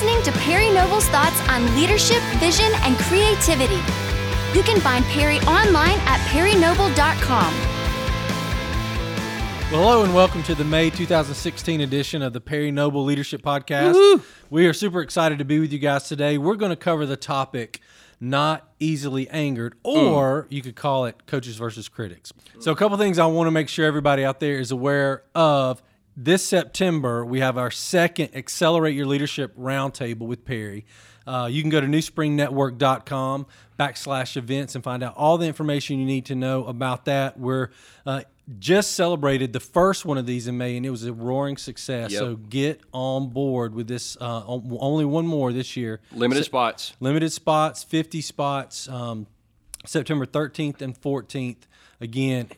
listening to Perry Noble's thoughts on leadership, vision, and creativity. You can find Perry online at perrynoble.com. Well, hello and welcome to the May 2016 edition of the Perry Noble Leadership Podcast. We are super excited to be with you guys today. We're going to cover the topic not easily angered, or you could call it coaches versus critics. So, a couple things I want to make sure everybody out there is aware of. This September, we have our second Accelerate Your Leadership Roundtable with Perry. Uh, you can go to newspringnetwork.com backslash events and find out all the information you need to know about that. We're uh, just celebrated the first one of these in May, and it was a roaring success. Yep. So get on board with this. Uh, only one more this year. Limited spots. Limited spots, 50 spots, um, September 13th and 14th. Again,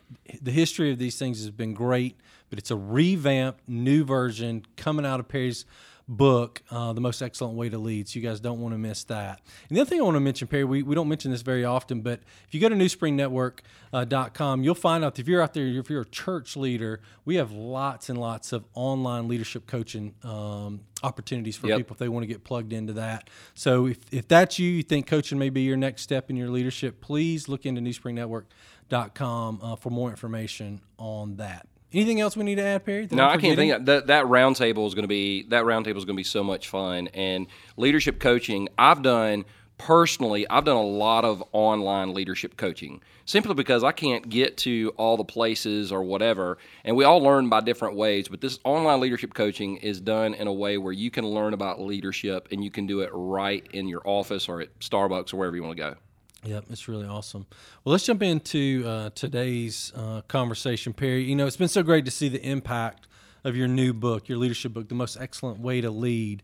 the history of these things has been great, but it's a revamped, new version coming out of Perry's book, uh, The Most Excellent Way to Lead. So you guys don't want to miss that. And the other thing I want to mention, Perry, we, we don't mention this very often, but if you go to newspringnetwork.com, you'll find out if you're out there, if you're a church leader, we have lots and lots of online leadership coaching um, opportunities for Yep. people if they want to get plugged into that. So if, if that's you, you think coaching may be your next step in your leadership, please look into newspringnetwork.com uh, for more information on that. Anything else we need to add, Perry? No, I'm can't think that that roundtable is going to be that roundtable is going to be so much fun. And leadership coaching, I've done personally, I've done a lot of online leadership coaching simply because I can't get to all the places or whatever. And we all learn by different ways, but this online leadership coaching is done in a way where you can learn about leadership and you can do it right in your office or at Starbucks or wherever you want to go. Yep, it's really awesome. Well, let's jump into uh, today's uh, conversation, Perry. You know, it's been so great to see the impact of your new book, your leadership book, The Most Excellent Way to Lead.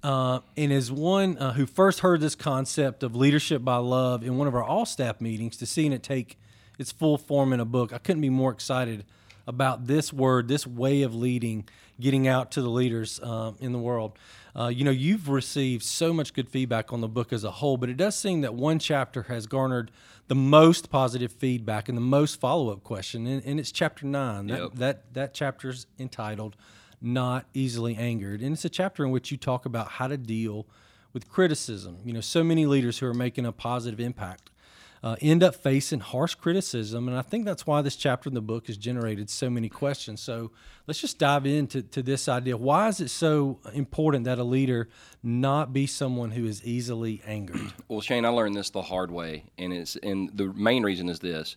Uh, and as one uh, who first heard this concept of leadership by love in one of our all staff meetings, to seeing it take its full form in a book, I couldn't be more excited about this word, this way of leading, getting out to the leaders um, in the world. Uh, you know, you've received so much good feedback on the book as a whole, but it does seem that one chapter has garnered the most positive feedback and the most follow-up question, and, and it's chapter nine. That, Yep. that that chapter's entitled "Not Easily Angered," and it's a chapter in which you talk about how to deal with criticism. You know, so many leaders who are making a positive impact uh, end up facing harsh criticism. And I think that's why this chapter in the book has generated so many questions. So let's just dive into to this idea. Why is it so important that a leader not be someone who is easily angered? Well, Shane, I learned this the hard way, and it's and the main reason is this: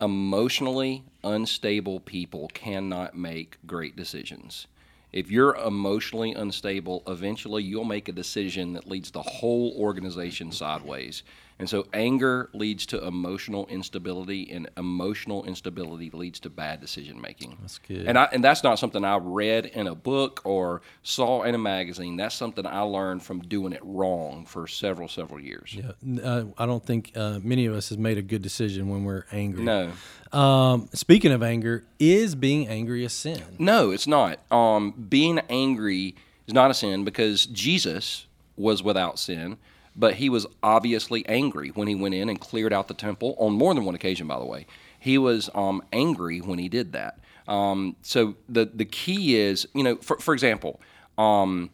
emotionally unstable people cannot make great decisions. If you're emotionally unstable, eventually you'll make a decision that leads the whole organization sideways. And so anger leads to emotional instability, and emotional instability leads to bad decision making. That's good. And I, and that's not something I read in a book or saw in a magazine. That's something I learned from doing it wrong for several several years. Yeah, uh, I don't think uh, many of us has made a good decision when we're angry. No, Um, speaking of anger, is being angry a sin? no, it's not. Um, being angry is not a sin because Jesus was without sin, but he was obviously angry when he went in and cleared out the temple on more than one occasion. By the way, he was um, angry when he did that. Um, so the the key is, you know, for for example, um,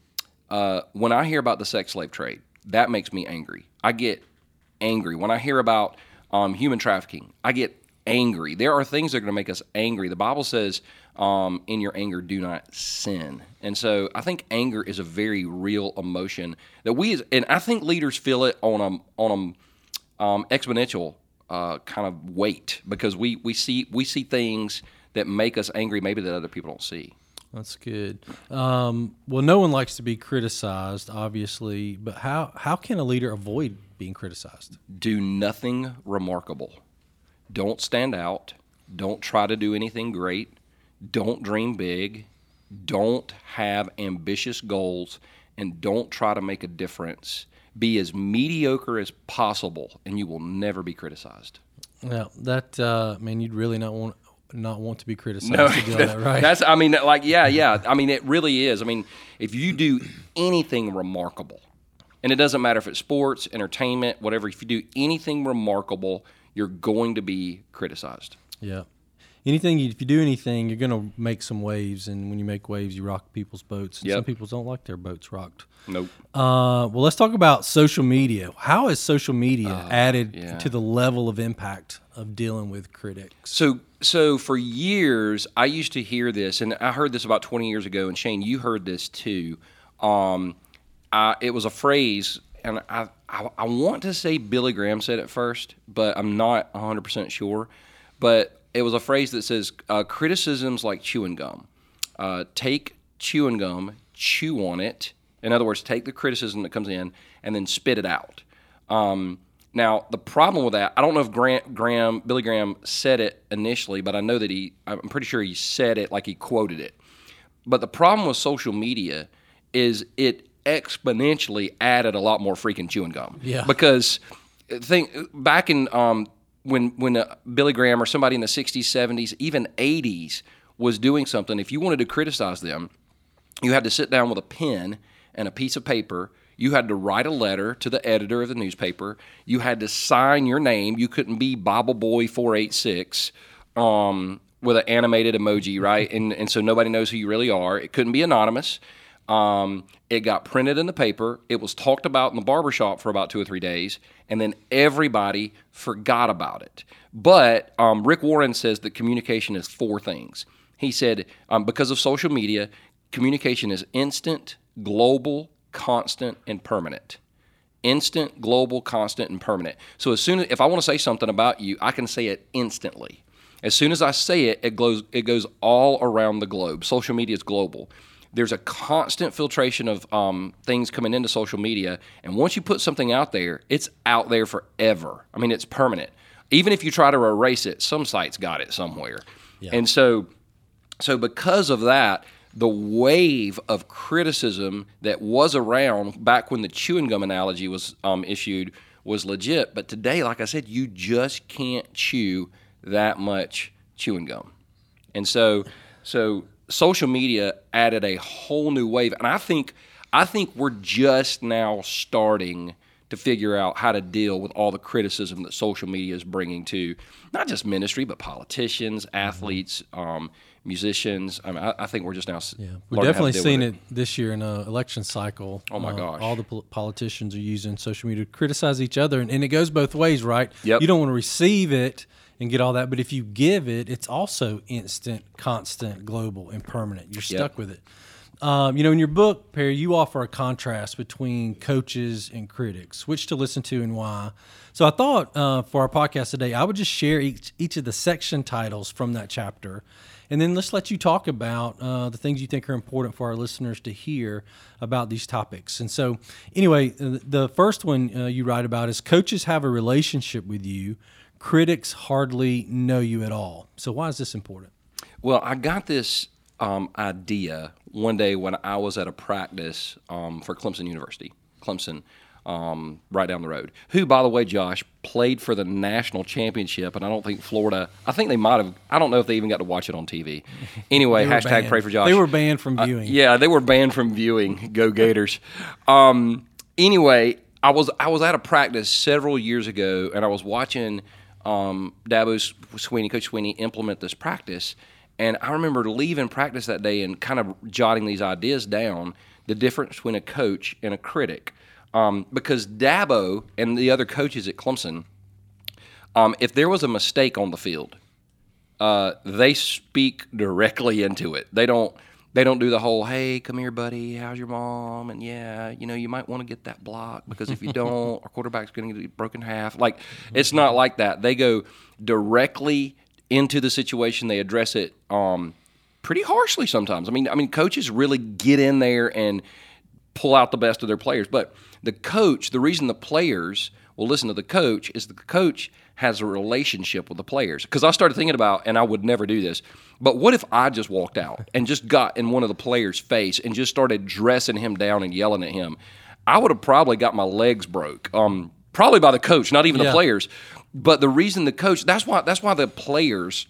uh, when I hear about the sex slave trade, that makes me angry. I get angry when I hear about um, human trafficking. I get angry. There are things that are going to make us angry. The Bible says, um, "In your anger, do not sin." And so, I think anger is a very real emotion that we, as, and I think leaders feel it on a on a um, exponential uh, kind of weight because we we see we see things that make us angry, maybe that other people don't see. That's good. Um, well, no one likes to be criticized, obviously, but how how can a leader avoid being criticized? do nothing remarkable. Don't stand out. Don't try to do anything great. Don't dream big. Don't have ambitious goals. And don't try to make a difference. Be as mediocre as possible, and you will never be criticized. Yeah, that uh, man, you'd really not want not want to be criticized to do that, right? That's, I mean, like, yeah, yeah. I mean, it really is. I mean, if you do anything remarkable, and it doesn't matter if it's sports, entertainment, whatever, if you do anything remarkable, you're going to be criticized. Yeah. anything if you do anything, you're going to make some waves, and when you make waves, you rock people's boats. And Yep. some people don't like their boats rocked. Nope. Uh, well, let's talk about social media. How has social media added Uh, yeah. to the level of impact of dealing with critics? So, so for years, I used to hear this, and I heard this about 20 years ago. And Shane, you heard this too. Um, I, it was a phrase, and I, I, I want to say Billy Graham said it first, but I'm not 100% sure. But it was a phrase that says uh, criticisms like chewing gum. Uh, take chewing gum, chew on it. In other words, take the criticism that comes in and then spit it out. Um, now, the problem with that, I don't know if Grant, Graham, Billy Graham said it initially, but I know that he, I'm pretty sure he said it like he quoted it. But the problem with social media is it exponentially added a lot more freaking chewing gum. Yeah. Because think back in um, when when uh, Billy Graham or somebody in the 60s, 70s, even 80s was doing something, if you wanted to criticize them, you had to sit down with a pen and a piece of paper. You had to write a letter to the editor of the newspaper. You had to sign your name. You couldn't be Bible Boy four eight six um, with an animated emoji, right? And and so nobody knows who you really are. It couldn't be anonymous. Um, it got printed in the paper. It was talked about in the barbershop for about two or three days, and then everybody forgot about it. But um, Rick Warren says that communication is four things. He said um, because of social media, communication is instant, global, constant, and permanent. Instant, global, constant, and permanent. So as soon as if I want to say something about you, I can say it instantly. As soon as I say it, it goes it goes all around the globe. Social media is global. There's a constant filtration of um, things coming into social media, and once you put something out there, it's out there forever. I mean, it's permanent. Even if you try to erase it, some sites got it somewhere. And so so because of that, the wave of criticism that was around back when the chewing gum analogy was um, issued was legit. But today, like I said, you just can't chew that much chewing gum, and so so social media added a whole new wave. And I think I think we're just now starting to figure out how to deal with all the criticism that social media is bringing to not just ministry but politicians, athletes, um, musicians. I, mean, I, I think we're just now. Yeah, we've definitely seen with it this year in an election cycle. Oh, my Uh, gosh. All the pol- politicians are using social media to criticize each other, and, and it goes both ways, right? Yep. You don't want to receive it and get all that, but if you give it, it's also instant, constant, global, and permanent. You're stuck with it. Um, you know, in your book, Perry, you offer a contrast between coaches and critics, which to listen to and why. So I thought uh, for our podcast today, I would just share each each of the section titles from that chapter, and then let's let you talk about uh, the things you think are important for our listeners to hear about these topics. And so, anyway, uh, the first one uh, you write about is coaches have a relationship with you, critics hardly know you at all. So why is this important? Well, I got this um, idea one day when I was at a practice um, for Clemson University, Clemson, um, right down the road. Who, by the way, Josh played for the national championship, and I don't think Florida. I think they might have. I don't know if they even got to watch it on TV. Anyway, hashtag banned. pray for Josh. They were banned from Uh, viewing. yeah, they were banned from viewing. Go Gators. Um, anyway, I was I was at a practice several years ago, and I was watching um, Dabo Swinney, Coach Swinney, implement this practice. And I remember leaving practice that day and kind of jotting these ideas down. The difference between a coach and a critic, um, because Dabo and the other coaches at Clemson, um, if there was a mistake on the field, uh, they speak directly into it. They don't they don't do the whole hey come here buddy. How's your mom? And yeah you know you might want to get that block because if you don't our quarterback's going to get broken half. Like it's not like that. They go directly into the situation. They address it um, pretty harshly sometimes. I mean i mean coaches really get in there and pull out the best of their players. But the coach, the reason the players will listen to the coach is the coach has a relationship with the players. Because I started thinking about, and I would never do this, but what if I just walked out and just got in one of the players' face and just started dressing him down and yelling at him? I would have probably got my legs broke. Um, probably by the coach, not even Yeah. the players. But the reason the coach, that's why that's why the players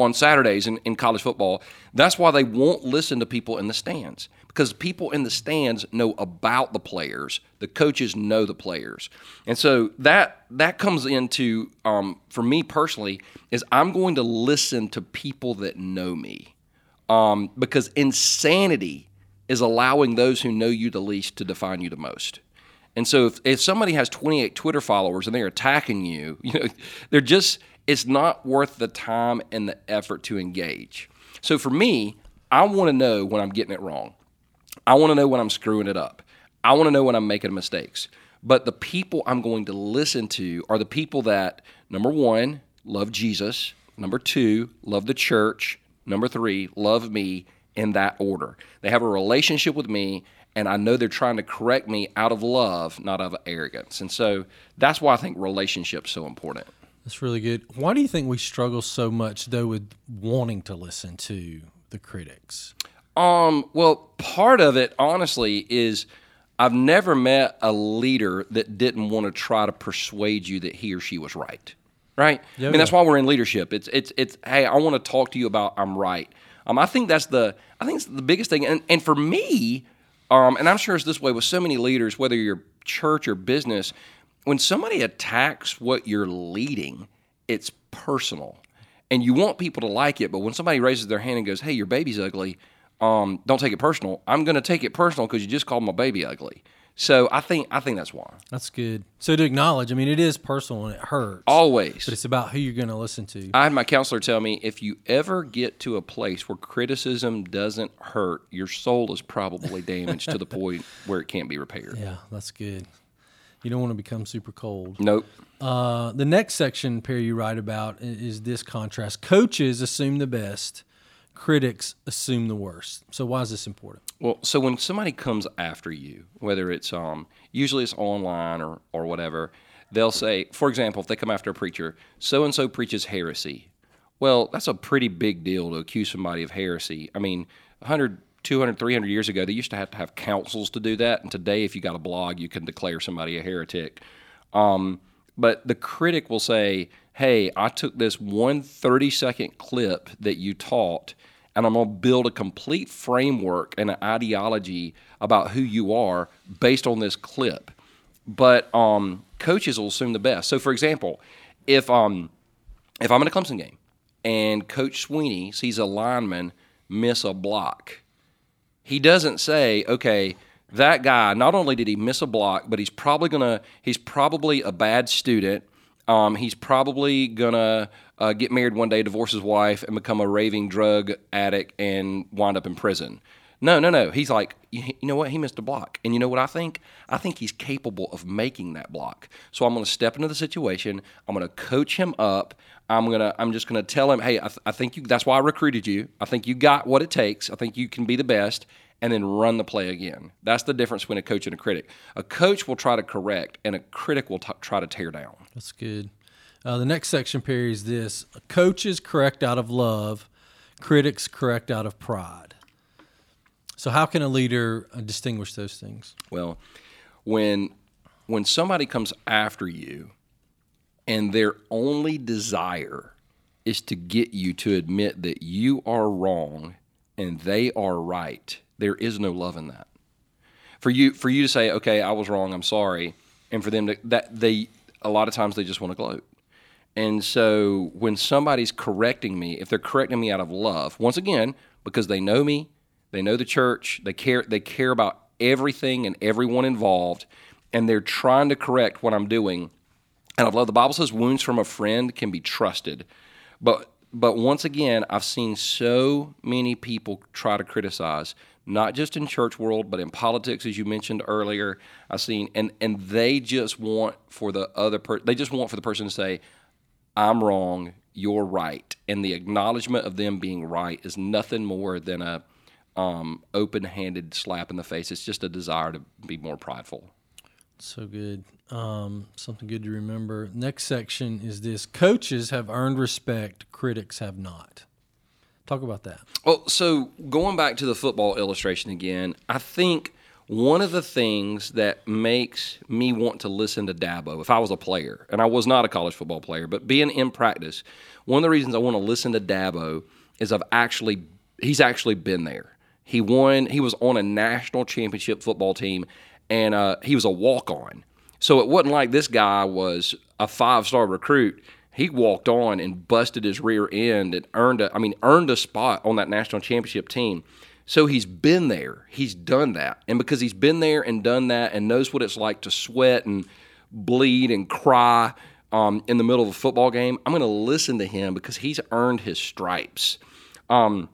on Saturdays in, in college football. That's why they won't listen to people in the stands because people in the stands know about the players. The coaches know the players, and so that that comes into um, for me personally is I'm going to listen to people that know me um, because insanity is allowing those who know you the least to define you the most. And so if, if somebody has 28 Twitter followers and they're attacking you, you know, they're just it's not worth the time and the effort to engage. So for me, I want to know when I'm getting it wrong. I want to know when I'm screwing it up. I want to know when I'm making mistakes. But the people I'm going to listen to are the people that, number one, love Jesus. Number two, love the church. Number three, love me in that order. They have a relationship with me, and I know they're trying to correct me out of love, not out of arrogance. And so that's why I think relationships so important. That's really good. Why do you think we struggle so much though with wanting to listen to the critics? Um, well, part of it, honestly, is I've never met a leader that didn't want to try to persuade you that he or she was right. Right? Yeah, I mean, that's why we're in leadership. It's it's it's hey, I want to talk to you about I'm right. Um, I think that's the I think it's the biggest thing. And and for me, um, and I'm sure it's this way with so many leaders, whether you're church or business, when somebody attacks what you're leading, it's personal. And you want people to like it, but when somebody raises their hand and goes, "Hey, your baby's ugly," um, don't take it personal. I'm going to take it personal because you just called my baby ugly. So I think I think that's why. That's good. So to acknowledge, I mean, it is personal and it hurts. Always. But it's about who you're going to listen to. I had my counselor tell me if you ever get to a place where criticism doesn't hurt, your soul is probably damaged to the point where it can't be repaired. yeah, that's good. You don't want to become super cold. Nope. Uh, the next section, Perry, you write about is this contrast. Coaches assume the best, critics assume the worst. So why is this important? Well, so when somebody comes after you, whether it's um, usually it's online or or whatever, they'll say, for example, if they come after a preacher, so and so preaches heresy. Well, that's a pretty big deal to accuse somebody of heresy. I mean, 100, 200, 300 years ago, they used to have to have councils to do that. And today, if you got a blog, you can declare somebody a heretic. Um, but the critic will say, hey, I took this one 30 second clip that you taught, and I'm going to build a complete framework and an ideology about who you are based on this clip. But um, coaches will assume the best. So, for example, if um, if I'm in a Clemson game and Coach Swinney sees a lineman miss a block, he doesn't say, okay, that guy, not only did he miss a block, but he's probably gonna, he's probably a bad student. Um, he's probably gonna uh, get married one day, divorce his wife, and become a raving drug addict and wind up in prison. No, no, no. He's like, you know what? He missed a block. And you know what I think? I think he's capable of making that block. So I'm going to step into the situation. I'm going to coach him up. I'm going to, I'm just going to tell him, hey, I, th- I think you, that's why I recruited you. I think you got what it takes. I think you can be the best. And then run the play again. That's the difference between a coach and a critic. A coach will try to correct, and a critic will t- try to tear down. That's good. Uh, the next section, Perry, is this coaches correct out of love, critics correct out of pride. So, how can a leader uh, distinguish those things? Well, when when somebody comes after you and their only desire is to get you to admit that you are wrong and they are right, there is no love in that. For you for you to say, "Okay, I was wrong. I'm sorry." And for them to that they a lot of times they just want to gloat. And so when somebody's correcting me, if they're correcting me out of love, once again, because they know me, they know the church, they care they care about everything and everyone involved, and they're trying to correct what I'm doing. And I love the Bible says wounds from a friend can be trusted. But but once again, I've seen so many people try to criticize, not just in church world, but in politics, as you mentioned earlier. I've seen, and and they just want for the other per, they just want for the person to say, "I'm wrong, you're right," and the acknowledgement of them being right is nothing more than a um, open-handed slap in the face. It's just a desire to be more prideful. So good. Um, something good to remember. Next section is this coaches have earned respect, critics have not. Talk about that. Well, so going back to the football illustration again, I think one of the things that makes me want to listen to Dabo, if I was a player, and I was not a college football player, but being in practice, one of the reasons I want to listen to Dabo is I've actually he's actually been there. He won. He was on a national championship football team, and uh, he was a walk on. So it wasn't like this guy was a five star recruit. He walked on and busted his rear end and earned a, I mean, earned a spot on that national championship team. So he's been there. He's done that. And because he's been there and done that and knows what it's like to sweat and bleed and cry um, in the middle of a football game, I'm going to listen to him because he's earned his stripes. Um,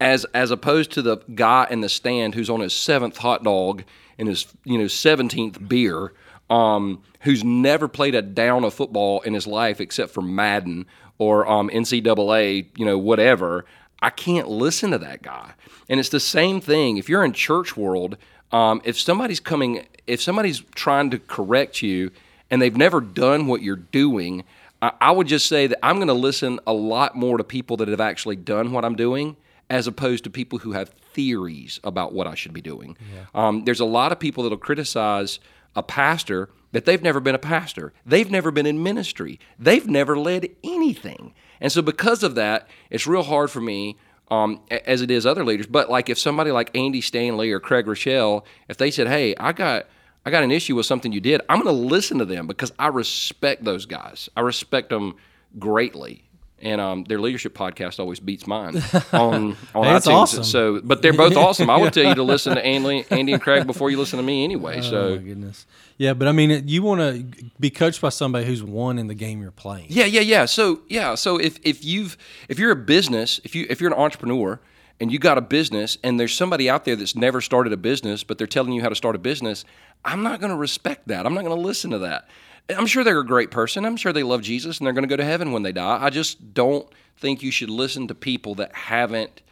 as as opposed to the guy in the stand who's on his seventh hot dog and his you know seventeenth beer, um, who's never played a down of football in his life except for Madden or um, NCAA, you know whatever. I can't listen to that guy. And it's the same thing if you're in church world. Um, if somebody's coming, if somebody's trying to correct you and they've never done what you're doing, I, I would just say that I'm going to listen a lot more to people that have actually done what I'm doing as opposed to people who have theories about what I should be doing. Yeah. Um, there's a lot of people that'll criticize a pastor that they've never been a pastor, they've never been in ministry, they've never led anything. And so, because of that, it's real hard for me, um, as it is other leaders. But like if somebody like Andy Stanley or Craig Groeschel, if they said, "Hey, I got I got an issue with something you did," I'm going to listen to them because I respect those guys. I respect them greatly and um, their leadership podcast always beats mine on on hey, iTunes. Awesome. So, but they're both awesome. I would tell you to listen to Andy, Andy and Craig before you listen to me anyway. So, oh my goodness, yeah. But I mean, you want to be coached by somebody who's won in the game you're playing. Yeah, yeah, yeah. So, yeah. So if if you've if you're a business, if you if you're an entrepreneur and you got a business and there's somebody out there that's never started a business but they're telling you how to start a business i'm not going to respect that i'm not going to listen to that I'm sure they're a great person. I'm sure they love Jesus and they're going to go to heaven when they die. I just don't think you should listen to people that haven't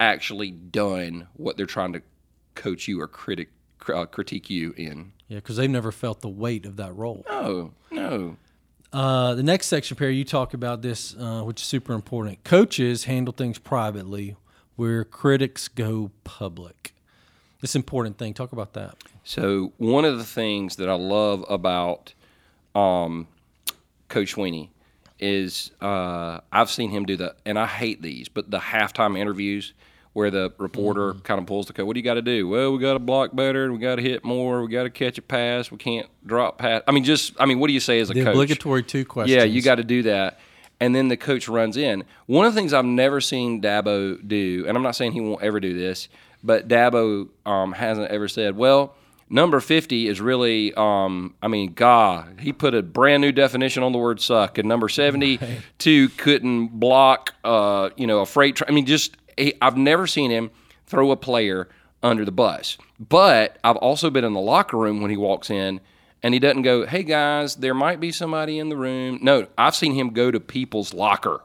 actually done what they're trying to coach you or critic uh, critique you in. Yeah, because they've never felt the weight of that role. No, no. Uh, the next section, Perry, you talk about this, uh, which is super important. Coaches handle things privately, where critics go public. This important thing. Talk about that. So one of the things that I love about um, Coach Swinney is uh, I've seen him do the, and I hate these, but the halftime interviews where the reporter mm-hmm. kind of pulls the code. What do you got to do? Well, we got to block better. We got to hit more. We got to catch a pass. We can't drop pass. I mean, just I mean, what do you say as a the coach? Obligatory two questions. Yeah, you got to do that. And then the coach runs in. One of the things I've never seen Dabo do, and I'm not saying he won't ever do this, but Dabo um, hasn't ever said, "Well, number 50 is really um, i mean god. He put a brand new definition on the word suck. And number 72 right. couldn't block uh, you know a freight train i mean just he, i've never seen him throw a player under the bus. But i've also been in the locker room when he walks in and he doesn't go hey guys there might be somebody in the room. No i've seen him go to people's locker.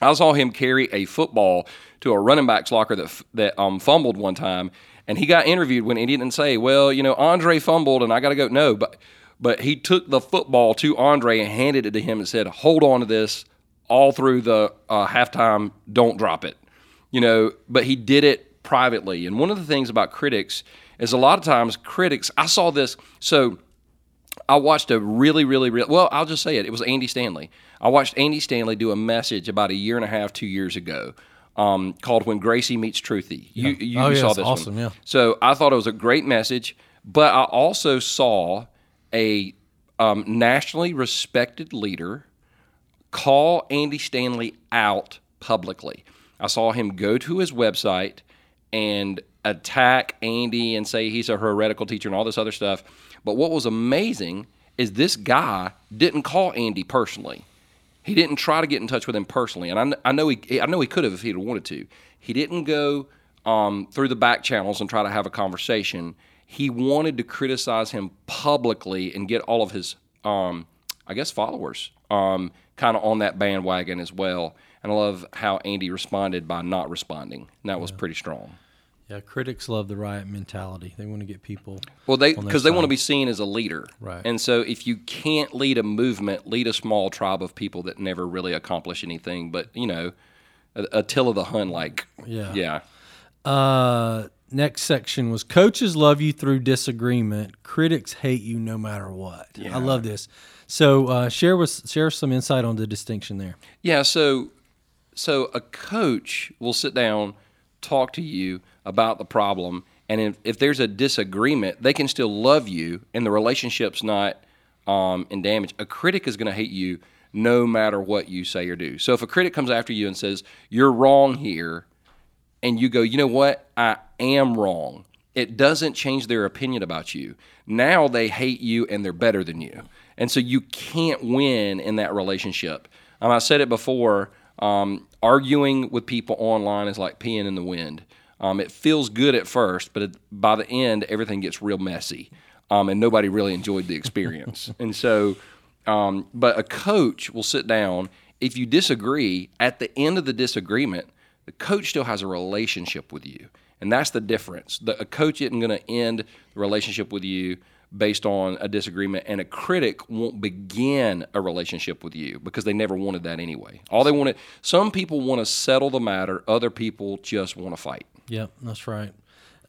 I saw him carry a football to a running back's locker that, that um, fumbled one time and he got interviewed when he didn't say, "Well, you know, Andre fumbled and I got to go." No, but but he took the football to Andre and handed it to him and said, "Hold on to this all through the uh, halftime. Don't drop it." You know, but he did it privately. And one of the things about critics is a lot of times critics. I saw this so. I watched a really, really, really well. I'll just say it. It was Andy Stanley. I watched Andy Stanley do a message about a year and a half, two years ago um, called "When Gracie Meets Truthy." You, yeah. you, oh, you yeah, saw this awesome, one. Yeah. So I thought it was a great message, but I also saw a um, nationally respected leader call Andy Stanley out publicly. I saw him go to his website and attack Andy and say he's a heretical teacher and all this other stuff. But what was amazing is this guy didn't call Andy personally. He didn't try to get in touch with him personally, and I, I know he I know he could have if he'd wanted to. He didn't go um, through the back channels and try to have a conversation. He wanted to criticize him publicly and get all of his, um, I guess, followers um, kind of on that bandwagon as well. And I love how Andy responded by not responding. And that was pretty strong. Yeah, critics love the riot mentality. They want to get people. Well, they because they want to be seen as a leader, right? And so, if you can't lead a movement, lead a small tribe of people that never really accomplish anything. But you know, Attila the Hun, like yeah, yeah. Uh, next section was coaches love you through disagreement, critics hate you no matter what. Yeah. I love this. So uh, share with share some insight on the distinction there. Yeah, so so a coach will sit down, talk to you about the problem, and if, if there's a disagreement, they can still love you, and the relationship's not um, in damage. A critic is going to hate you no matter what you say or do. So if a critic comes after you and says you're wrong here, and you go, you know what, I am wrong. It doesn't change their opinion about you. Now they hate you and they're better than you. And so you can't win in that relationship. Um, I said it before um, arguing with people online is like peeing in the wind. Um, it feels good at first, but it, by the end, everything gets real messy. Um, and nobody really enjoyed the experience. and so, um, but a coach will sit down. If you disagree, at the end of the disagreement, the coach still has a relationship with you. And that's the difference. The, a coach isn't going to end the relationship with you based on a disagreement, and a critic won't begin a relationship with you because they never wanted that anyway. All they wanted, some people want to settle the matter, other people just want to fight. Yep, that's right.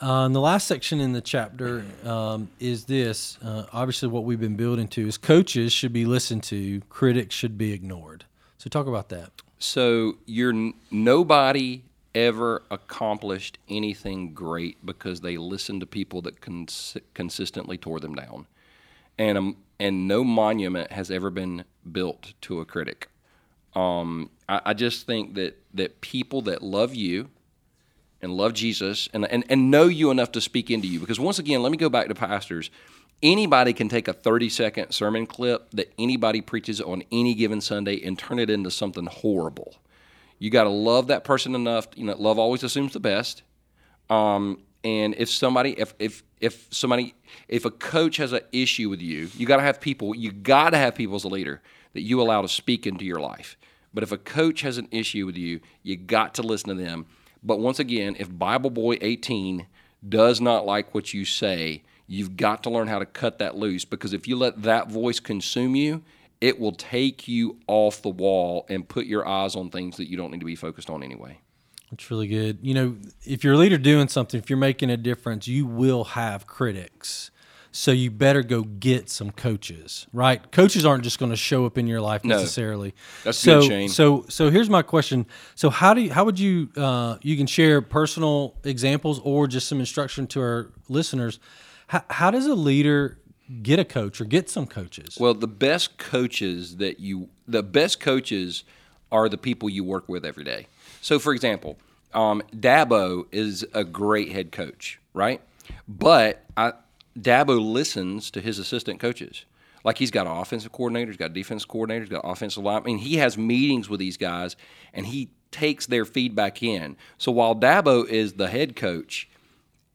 Uh, and the last section in the chapter um, is this. Uh, obviously, what we've been building to is coaches should be listened to, critics should be ignored. So, talk about that. So, you're nobody ever accomplished anything great because they listened to people that cons- consistently tore them down. And, um, and no monument has ever been built to a critic. Um, I, I just think that, that people that love you and love Jesus and, and, and know you enough to speak into you, because once again, let me go back to pastors. Anybody can take a 30 second sermon clip that anybody preaches on any given Sunday and turn it into something horrible you got to love that person enough. You know, love always assumes the best. Um, and if somebody, if if if somebody, if a coach has an issue with you, you got to have people. You got to have people as a leader that you allow to speak into your life. But if a coach has an issue with you, you got to listen to them. But once again, if Bible Boy 18 does not like what you say, you've got to learn how to cut that loose because if you let that voice consume you, it will take you off the wall and put your eyes on things that you don't need to be focused on anyway. That's really good. You know, if you're a leader doing something, if you're making a difference, you will have critics. So you better go get some coaches, right? Coaches aren't just going to show up in your life No. necessarily. That's so, good, Shane. So, so here's my question. So, how do you, how would you uh, you can share personal examples or just some instruction to our listeners? How, how does a leader get a coach or get some coaches? Well, the best coaches that you, the best coaches are the people you work with every day. So, for example, um, Dabo is a great head coach, right? But I, Dabo listens to his assistant coaches. Like he's got an offensive coordinator, he's got a defense coordinator, he's got offensive line. I mean, he has meetings with these guys, and he takes their feedback in. So while Dabo is the head coach,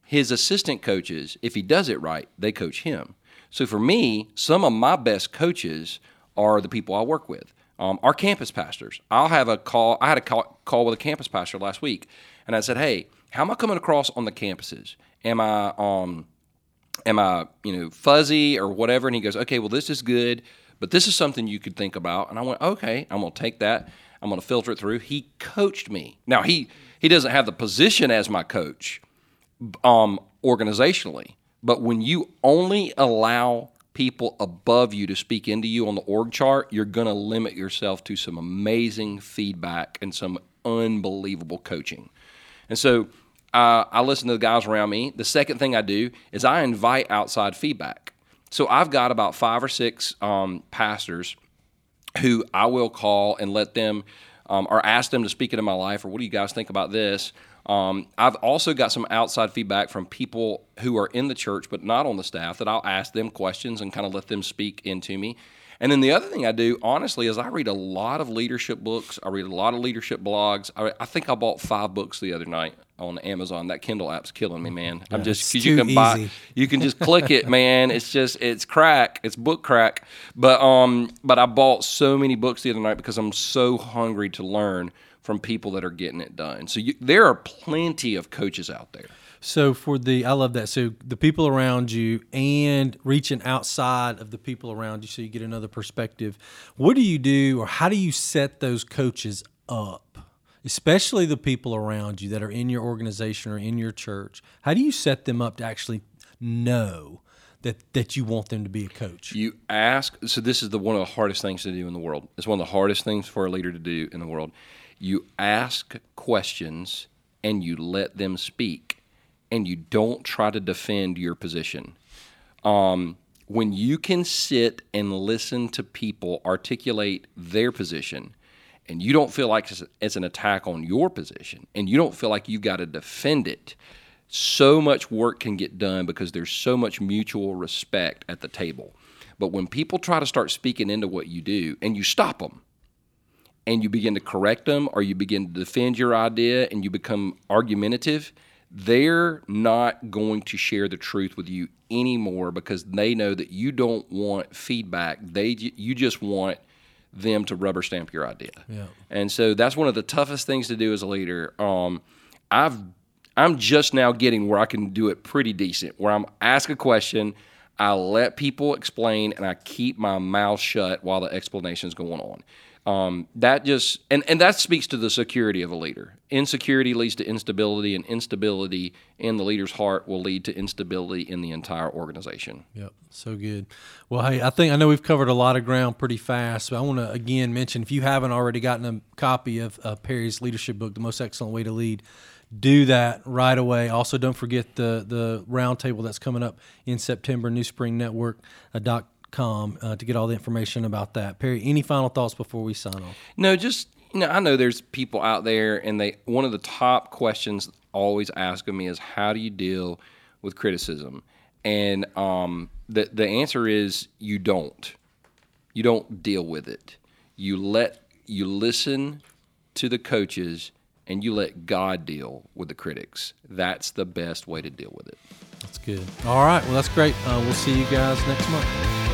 his assistant coaches, if he does it right, they coach him. So for me, some of my best coaches are the people I work with. Um, our campus pastors. I'll have a call. I had a call, call with a campus pastor last week, and I said, "Hey, how am I coming across on the campuses? Am I um, am I you know fuzzy or whatever?" And he goes, "Okay, well this is good, but this is something you could think about." And I went, "Okay, I'm gonna take that. I'm gonna filter it through." He coached me. Now he he doesn't have the position as my coach, um, organizationally. But when you only allow people above you to speak into you on the org chart, you're going to limit yourself to some amazing feedback and some unbelievable coaching. And so uh, I listen to the guys around me. The second thing I do is I invite outside feedback. So I've got about five or six um, pastors who I will call and let them um, or ask them to speak into my life or what do you guys think about this? Um, I've also got some outside feedback from people who are in the church but not on the staff that I'll ask them questions and kind of let them speak into me. And then the other thing I do, honestly, is I read a lot of leadership books. I read a lot of leadership blogs. I, I think I bought five books the other night on Amazon. That Kindle app's killing me, man. I'm just it's because you can buy, you can just click it, man. It's just it's crack. It's book crack. But um, but I bought so many books the other night because I'm so hungry to learn from people that are getting it done. So you, there are plenty of coaches out there. So for the, I love that. So the people around you and reaching outside of the people around you, so you get another perspective. What do you do, or how do you set those coaches up? especially the people around you that are in your organization or in your church? How do you set them up to actually know that that you want them to be a coach? You ask. So this is the one of the hardest things to do in the world. It's one of the hardest things for a leader to do in the world. You ask questions and you let them speak, and you don't try to defend your position. Um, when you can sit and listen to people articulate their position and you don't feel like it's, it's an attack on your position and you don't feel like you've got to defend it so much work can get done because there's so much mutual respect at the table but when people try to start speaking into what you do and you stop them and you begin to correct them or you begin to defend your idea and you become argumentative they're not going to share the truth with you anymore because they know that you don't want feedback. They you just want them to rubber stamp your idea. Yeah. And so that's one of the toughest things to do as a leader. Um, I've I'm just now getting where I can do it pretty decent. Where I'm ask a question, I let people explain, and I keep my mouth shut while the explanation is going on. Um, that just and, and that speaks to the security of a leader. Insecurity leads to instability, and instability in the leader's heart will lead to instability in the entire organization. Yep, so good. Well, hey, I think I know we've covered a lot of ground pretty fast, but I want to again mention if you haven't already gotten a copy of uh, Perry's leadership book, The Most Excellent Way to Lead, do that right away. Also, don't forget the the roundtable that's coming up in September. New Spring Network. Doc, com uh, to get all the information about that. Perry, any final thoughts before we sign off? No, just you know, I know there's people out there, and they one of the top questions always ask of me is how do you deal with criticism? And um, the the answer is you don't. You don't deal with it. You let you listen to the coaches and you let God deal with the critics. That's the best way to deal with it. That's good. All right. Well, that's great. Uh, we'll see you guys next month.